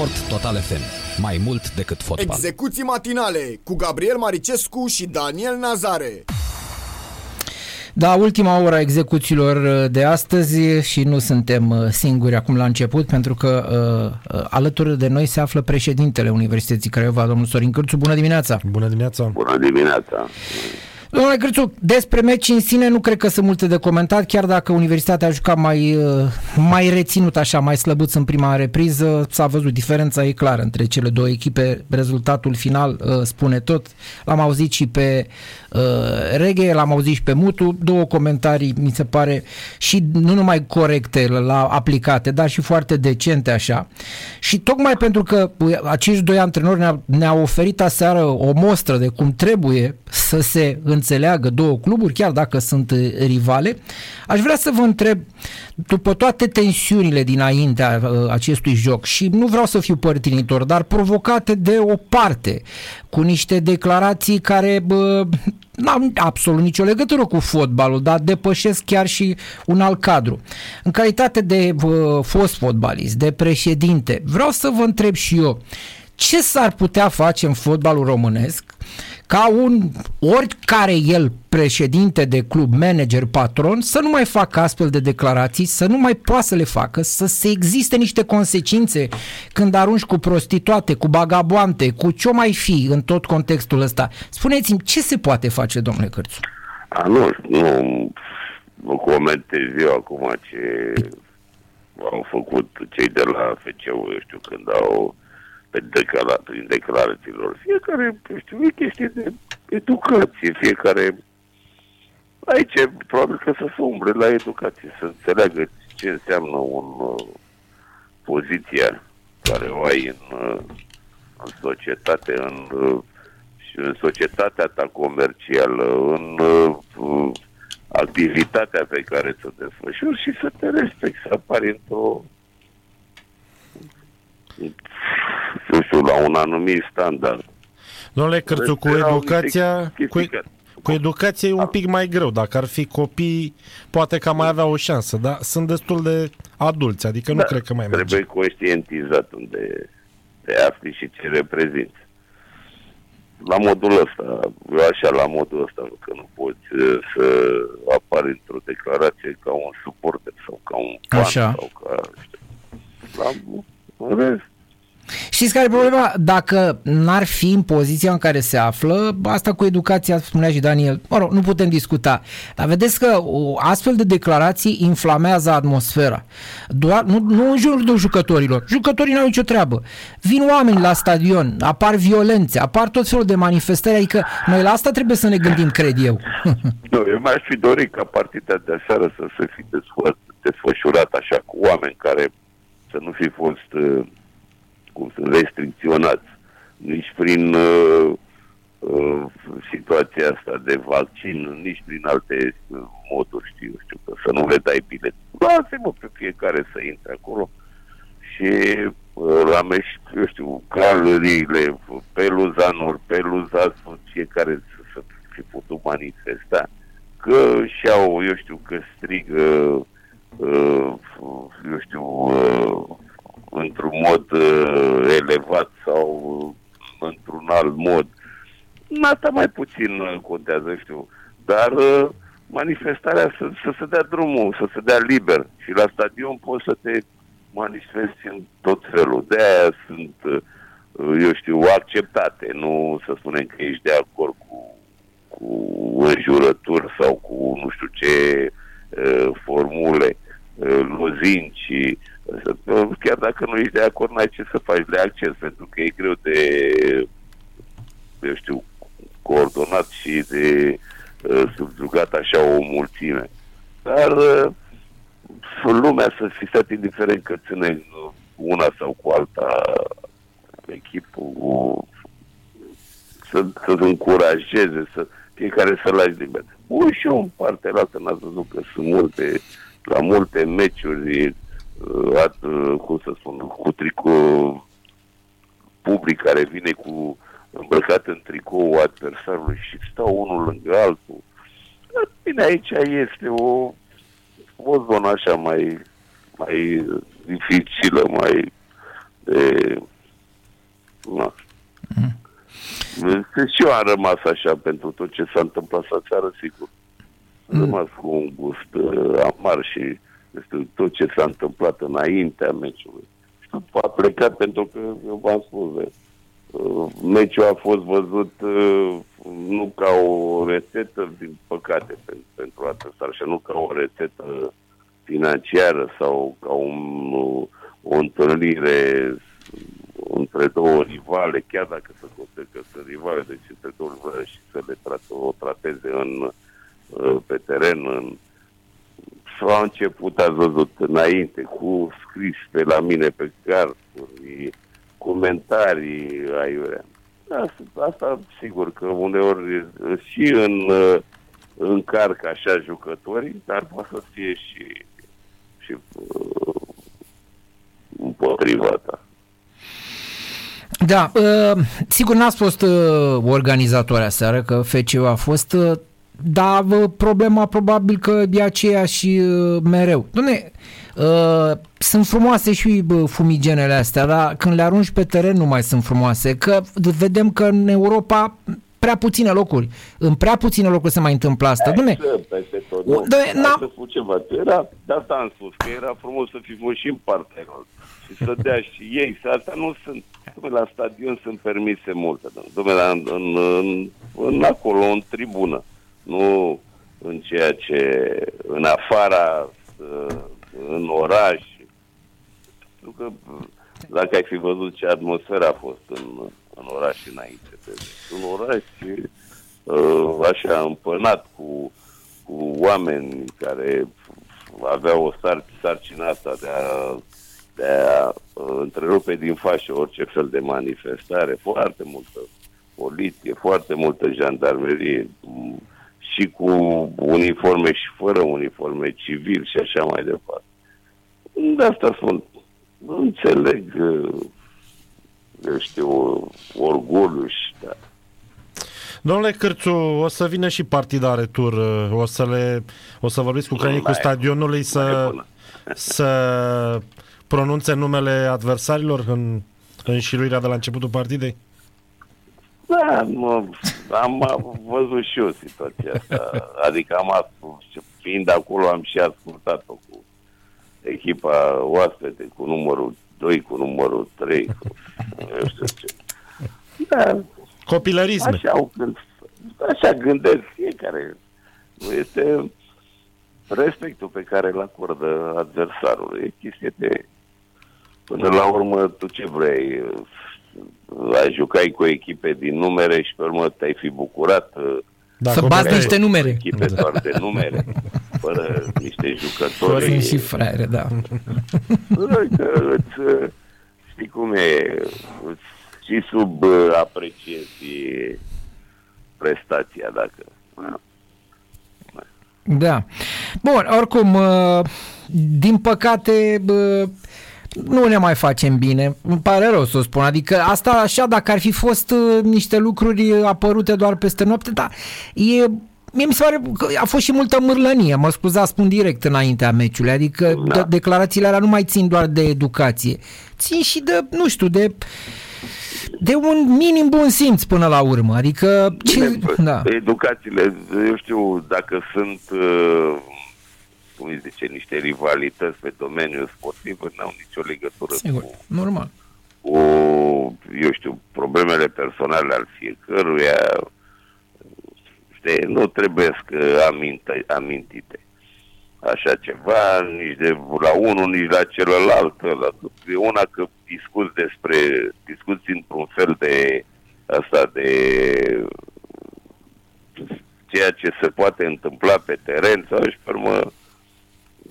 Sport Total FM. Mai mult decât fotbal. Execuții matinale cu Gabriel Maricescu și Daniel Nazare. Da, ultima oră a execuțiilor uh, de astăzi și nu suntem uh, singuri acum la început, pentru că uh, uh, alături de noi se află președintele Universității Craiova, domnul Sorin Cârțu. Bună dimineața! Bună dimineața! Bună dimineața! Domnule Cârțu, despre meci în sine nu cred că sunt multe de comentat, chiar dacă Universitatea a jucat mai, uh, mai reținut așa, mai slăbuț în prima repriză, s-a văzut diferența e clară între cele două echipe, rezultatul final uh, spune tot, l-am auzit și pe uh, Reghe, l-am auzit și pe Mutu, două comentarii mi se pare și nu numai corecte la aplicate, dar și foarte decente așa. Și tocmai pentru că uh, acești doi antrenori ne-au, ne oferit aseară o mostră de cum trebuie să se înțeleagă două cluburi, chiar dacă sunt uh, rivale, aș vrea să vă întreb, după toate tensiunile dinaintea uh, acestui joc, și nu vreau să fiu părtinitor, dar provocate de o parte, cu niște declarații care bă, n-au absolut nicio legătură cu fotbalul, dar depășesc chiar și un alt cadru. În calitate de bă, fost fotbalist, de președinte, vreau să vă întreb și eu, ce s-ar putea face în fotbalul românesc ca un oricare el președinte de club, manager, patron, să nu mai facă astfel de declarații, să nu mai poată să le facă, să se existe niște consecințe când arunci cu prostituate, cu bagaboante, cu ce mai fi în tot contextul ăsta. Spuneți-mi, ce se poate face, domnule Cărțu? A, nu, nu, nu comentez eu acum ce au făcut cei de la FCU, eu știu, când au pe declara, prin declarațiilor. Fiecare, știu, e chestie de educație, fiecare... Aici, probabil că să se umbre la educație, să înțeleagă ce înseamnă un uh, poziția care o ai în, uh, în societate, în, uh, și în societatea ta comercială, în uh, activitatea pe care să desfășuri și să te respecti, să apari într-o nu știu, la un anumit standard. Domnule Cârțu, cu Erau educația, niște cu, chestii care- cu educație e un pic mai greu. Dacă ar fi copii, poate că am mai avea o șansă, dar sunt destul de adulți, adică nu Da, cred că mai merge. Trebuie conștientizat unde te afli și ce reprezinți. La modul ăsta, eu așa la modul ăsta, că nu poți uh, să apari într-o declarație ca un suporter sau ca un fan Așa. sau ca, știu, la, în rest, Știți care e problema? Dacă n-ar fi în poziția în care se află, asta cu educația, spunea și Daniel, mă rog, nu putem discuta. Dar vedeți că o astfel de declarații inflamează atmosfera. Doar, nu, nu în jurul de jucătorilor. Jucătorii n-au nicio treabă. Vin oameni la stadion, apar violențe, apar tot felul de manifestări, adică noi la asta trebuie să ne gândim, cred eu. Nu, eu mi-aș fi dorit ca partida de aseară să se fi desfă- desfășurat așa cu oameni care să nu fi fost, uh, cum sunt, restricționați nici prin uh, uh, situația asta de vaccin, nici prin alte uh, moduri, știu, știu, că să nu le dai bilet. Lasă-mă pe fiecare să intre acolo și uh, la meș, eu știu, calăriile, peluzanuri, peluzasul, fiecare să, să fi putut manifesta că și-au, eu știu, că strigă, uh, eu știu, uh, într-un mod uh, elevat sau uh, într-un alt mod. Asta mai puțin uh, contează, știu, dar uh, manifestarea să, să se dea drumul, să se dea liber și la stadion poți să te manifesti în tot felul. De aia sunt, uh, eu știu, acceptate, nu să spunem că ești de acord cu cu înjurături sau cu nu știu ce uh, formule, uh, lozinci, uh, chiar dacă nu ești de acord, n-ai ce să faci de acces, pentru că e greu de, eu știu, coordonat și de uh, subjugat așa o mulțime. Dar uh, lumea să fi stat indiferent că ține uh, una sau cu alta echipul să, să încurajeze, să fiecare să lași liber. Bun, și eu în partea altă n-ați văzut că sunt multe, la multe meciuri, uh, at, uh, cum să spun, cu tricou public care vine cu îmbrăcat în tricou adversarului și stau unul lângă altul. Dar, Bine, aici este o, o zonă așa mai, mai dificilă, mai este... Na. Mm. Și eu am rămas așa pentru tot ce s-a întâmplat să seară, sigur. Am mm. rămas cu un gust uh, amar și este tot ce s-a întâmplat înaintea meciului. Și a plecat pentru că, eu v-am spus, de, uh, meciul a fost văzut uh, nu ca o rețetă, din păcate, pentru, pentru atâta, și nu ca o rețetă financiară sau ca un, o întâlnire între două rivale, chiar dacă se consideră că sunt rivale, deci între două rivale și să le trate, o trateze în, pe teren, în, s-a început, ați văzut înainte, cu scris pe la mine pe carduri, comentarii aiurea. Asta, asta, sigur că uneori și în încarcă așa jucătorii, dar poate să fie și, și uh, împotriva ta. Da, uh, sigur n-ați fost uh, organizator aseară, că FCU a fost, uh, dar uh, problema probabil că e aceeași uh, mereu. Dom'le, uh, sunt frumoase și uh, fumigenele astea, dar când le arunci pe teren nu mai sunt frumoase, că vedem că în Europa prea puține locuri. În prea puține locuri se mai întâmplă asta. Dumne, peste tot. Nu, să ceva. Era, de asta am spus, că era frumos să fi fost și în partea și să dea și ei. Să asta nu sunt, dumne, la stadion sunt permise multe. Dumne, la, în, în, în, în, acolo, în tribună. Nu în ceea ce, în afara, în oraș. Pentru că dacă ai fi văzut ce atmosferă a fost în, în oraș înainte. Un oraș uh, așa împănat cu, cu oameni care aveau o sar, sarcină asta de a, de a uh, întrerupe din fașă orice fel de manifestare. Foarte multă poliție, foarte multă jandarmerie și cu uniforme și fără uniforme civil și așa mai departe. De asta spun, nu înțeleg uh, eu știu, orgoliu și da. Domnule Cârțu, o să vină și partida retur, o să le, o să vorbiți cu crănicul stadionului să, să pronunțe numele adversarilor în, în șiruirea de la începutul partidei? Da, mă, am, am văzut și eu situația asta. Adică am ascult, fiind acolo, am și ascultat-o cu echipa oaspete, cu numărul 2 cu numărul 3, cu eu știu ce. Da, Copilărisme. Așa, au gând, așa gândesc fiecare. Nu este respectul pe care îl acordă adversarul. E chestie de... Până la urmă, tu ce vrei? Ai jucai cu echipe din numere și pe urmă te-ai fi bucurat da, să bați niște numere. Echipe da. doar de numere, fără niște jucători. Sunt și fraiere, da. Că îți, știi cum e, îți, și sub uh, apreciezi prestația, dacă... Da. Bun, oricum, uh, din păcate, nu ne mai facem bine. Îmi pare rău să o spun. Adică asta așa, dacă ar fi fost uh, niște lucruri apărute doar peste noapte, dar e Mie mi se pare că a fost și multă mârlănie, mă scuza, spun direct înaintea meciului, adică da. de, declarațiile alea nu mai țin doar de educație, țin și de, nu știu, de de un minim bun simț până la urmă, adică... Ce, da. Educațiile, eu știu, dacă sunt uh, cum îi zice, niște rivalități pe domeniul sportiv, nu au nicio legătură Sigur, cu, normal. cu, eu știu, problemele personale al fiecăruia. Știi, nu trebuie să aminte, amintite așa ceva, nici de la unul, nici la celălalt. E una că discuți despre, discuți într-un fel de asta de ceea ce se poate întâmpla pe teren sau și pe urmă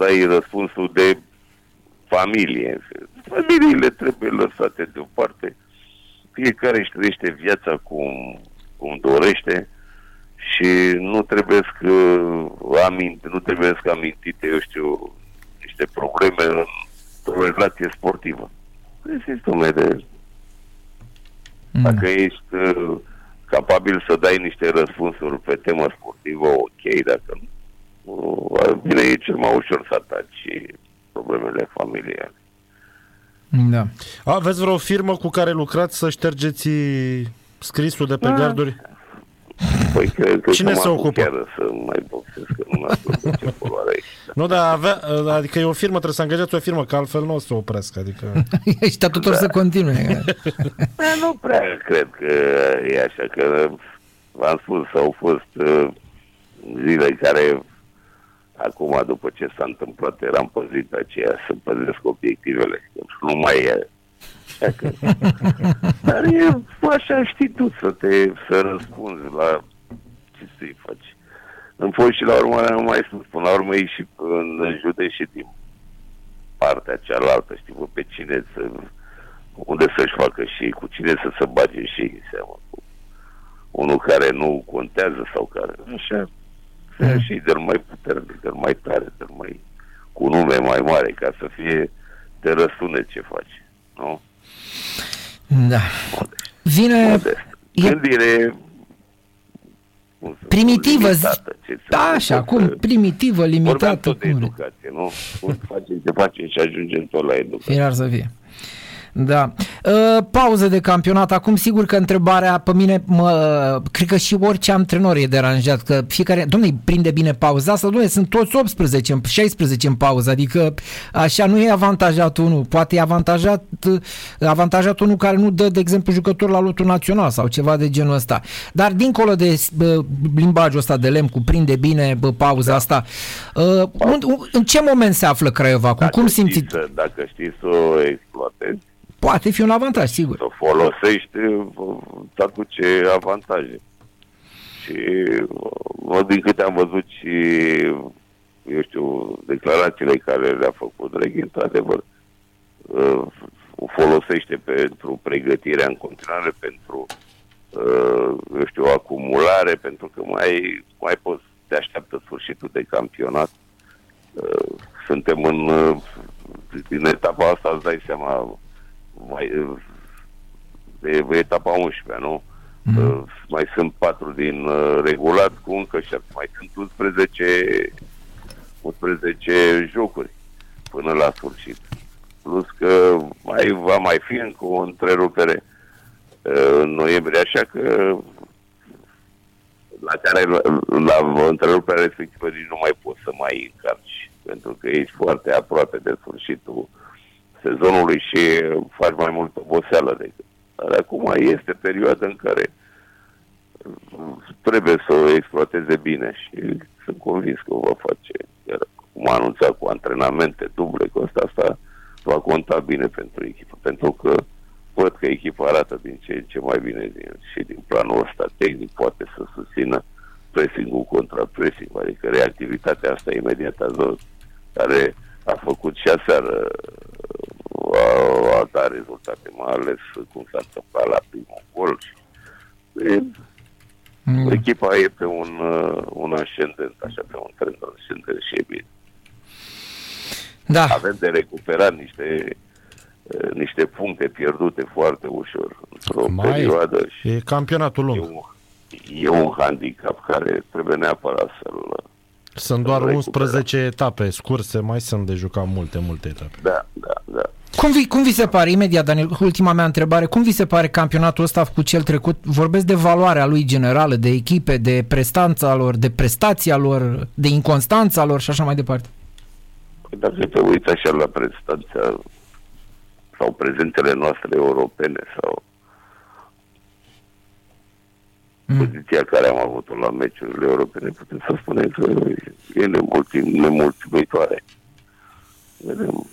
dai răspunsul de familie. Familiile trebuie lăsate deoparte. Fiecare își trăiește viața cum, cum dorește și nu trebuie să aminte, nu trebuie să amintite, eu știu, niște probleme în o relație sportivă. Există un de... Mm. Dacă ești uh, capabil să dai niște răspunsuri pe temă sportivă, ok, dacă nu, bine, e cel mai ușor să ataci problemele familiale. Da. Aveți vreo firmă cu care lucrați să ștergeți scrisul de pe da. garduri? Păi cred că Cine se ocupă? Chiar să mai boxez, că nu mai ce poluare aici. Nu, dar avea, adică e o firmă, trebuie să angajați o firmă, că altfel nu o să opresc. Adică... Ești tuturor da. să continue. da, nu prea cred că e așa, că v-am spus, au fost uh, zile care acum, după ce s-a întâmplat, eram pe zi pe aceea să păzesc obiectivele. Nu mai e că... Dar e așa știi tu să te să răspunzi la ce să-i faci. În fost și la urmă am mai spus, până la urmă e și în județ și din partea cealaltă, știi, bă, pe cine să unde să-și facă și cu cine să se bage și în seama. Cu unul care nu contează sau care, așa, să ia și de mai puternic, de mai tare, de mai cu nume mai mare, ca să fie te răsune ce faci, nu? Da. Vine... Modest. Gândire primitivă, zi... da, așa, cum, primitivă, limitată. Vorbeam tot de educație, nu? Cum facem, ce facem și ajungem tot la educație. Firar să fie. Da. Uh, pauză de campionat. Acum sigur că întrebarea pe mine, mă, cred că și orice antrenor e deranjat, că fiecare, domnule, prinde bine pauza asta, domnule, sunt toți 18, 16 în pauză, adică așa nu e avantajat unul, poate e avantajat, avantajat unul care nu dă, de exemplu, jucător la lotul național sau ceva de genul ăsta. Dar dincolo de bă, limbajul ăsta de lemn cu prinde bine bă, pauza da. asta, uh, un, în ce moment se află Craiova? Cum, cum simți? Dacă știți să o exploatezi, Poate fi un avantaj, sigur. Să folosești, îți aduce avantaje. Și din câte am văzut și, eu știu, declarațiile care le-a făcut Draghi, într-adevăr, uh, o folosește pentru pregătirea în continuare, pentru, uh, eu știu, acumulare, pentru că mai, mai poți, te așteaptă sfârșitul de campionat. Uh, suntem în, din etapa asta, îți dai seama, mai, de etapa 11, nu? Mm. Mai sunt patru din uh, regulat cu încă șapte. Mai sunt 11, 11 jocuri până la sfârșit. Plus că mai va mai fi încă o întrerupere uh, în noiembrie, așa că la care la, la întreruperea respectivă nici nu mai poți să mai încarci, pentru că ești foarte aproape de sfârșitul sezonului și faci mai mult oboseală decât. Dar acum este perioada în care trebuie să o exploateze bine și sunt convins că o va face. Iar cum a anunțat cu antrenamente duble, cu asta, asta va conta bine pentru echipă, pentru că văd că echipa arată din ce în ce mai bine din, și din planul ăsta tehnic poate să susțină pressing-ul contra pressing, adică reactivitatea asta imediată care a făcut și aseară a, a dat rezultate, mai ales cum s-a întâmplat la primul gol. E, mm. Echipa e pe un, uh, un ascendent, așa, pe un trend ascendent și e bine. Da. Avem de recuperat niște uh, niște puncte pierdute foarte ușor într-o Mai perioadă. Și e campionatul lung. E un, e un handicap care trebuie neapărat să-l sunt doar 11 etape scurse, mai sunt de jucat multe, multe etape. Da, da, da. Cum vi, cum vi se pare, imediat, Daniel, ultima mea întrebare, cum vi se pare campionatul ăsta cu cel trecut? Vorbesc de valoarea lui generală, de echipe, de prestanța lor, de prestația lor, de inconstanța lor și așa mai departe. Păi dacă te uiți așa la prestanța sau prezentele noastre europene sau mm. poziția care am avut-o la meciurile europene, putem să spunem că e nemulțumitoare. Vedem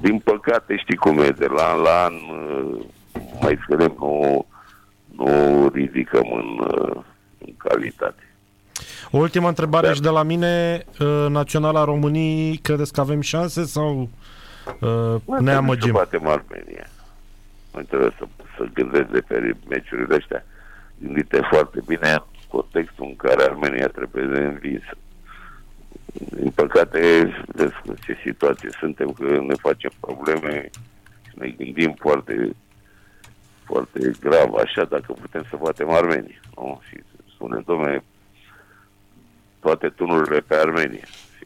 din păcate știi cum e, de la an la an uh, mai scădem, nu, nu ridicăm în, uh, în calitate. O ultimă întrebare Dar... și de la mine. Uh, Naționala României, credeți că avem șanse sau uh, ne amăgim? Să batem Armenia. Nu trebuie să, să gândesc de pe meciurile astea gândite foarte bine în contextul în care Armenia trebuie de învinsă din păcate, vezi ce situație suntem, că ne facem probleme și ne gândim foarte, foarte grav, așa, dacă putem să batem Armenia. Nu? Și spunem, domne, toate tunurile pe Armenia. Și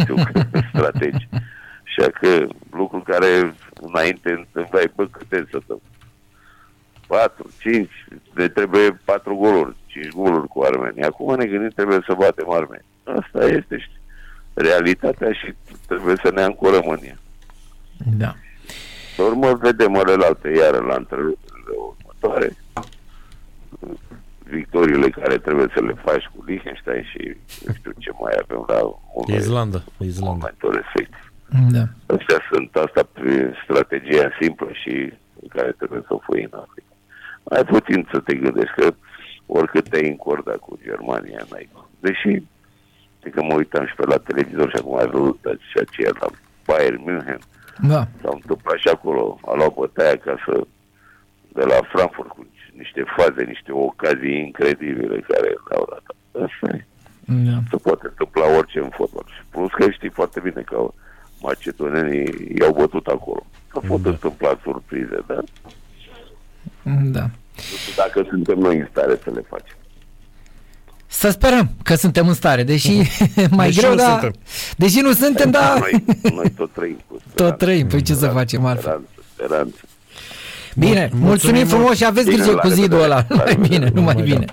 știu că strategi. Așa că lucru care înainte întâmplai, bă, câte să dăm? 4, 5, ne trebuie 4 goluri, 5 goluri cu Armenia. Acum ne gândim, trebuie să batem Armenia. Asta este știi, realitatea și trebuie să ne ancorăm în ea. Da. Pe urmă vedem alelalte iară la întreruperile următoare victoriile care trebuie să le faci cu Liechtenstein și nu știu ce mai avem la un Islanda. Islanda. momentul respectiv. Da. Astea sunt asta prin strategia simplă și care trebuie să o fui în Africa. Mai puțin să te gândești că oricât te-ai încordat cu Germania, n-ai. Deși, de că mă uitam și pe la televizor și acum ai văzut și aceea la Bayern München. Da. S-a întâmplat și acolo, a luat bătaia ca să de la Frankfurt cu niște faze, niște ocazii incredibile care le-au dat. Asta e. Da. Se poate întâmpla orice în fotbal. Și plus că știi foarte bine că macedonenii i-au bătut acolo. S-a fost Da. întâmplat surprize, da? Da. Nu știu dacă suntem noi în stare să le facem. Să sperăm că suntem în stare, deși mai Deși greu, nu dar... suntem. Deși nu suntem, dar Noi, noi tot trăim cu tot speranță, trăim. Păi ce să facem altfel? Speranță, speranță. Bine, mulțumim mulțumim frumos și aveți Bine, grijă la cu zidul revedere. ăla. La Numai revedere. bine, numai Numai bine.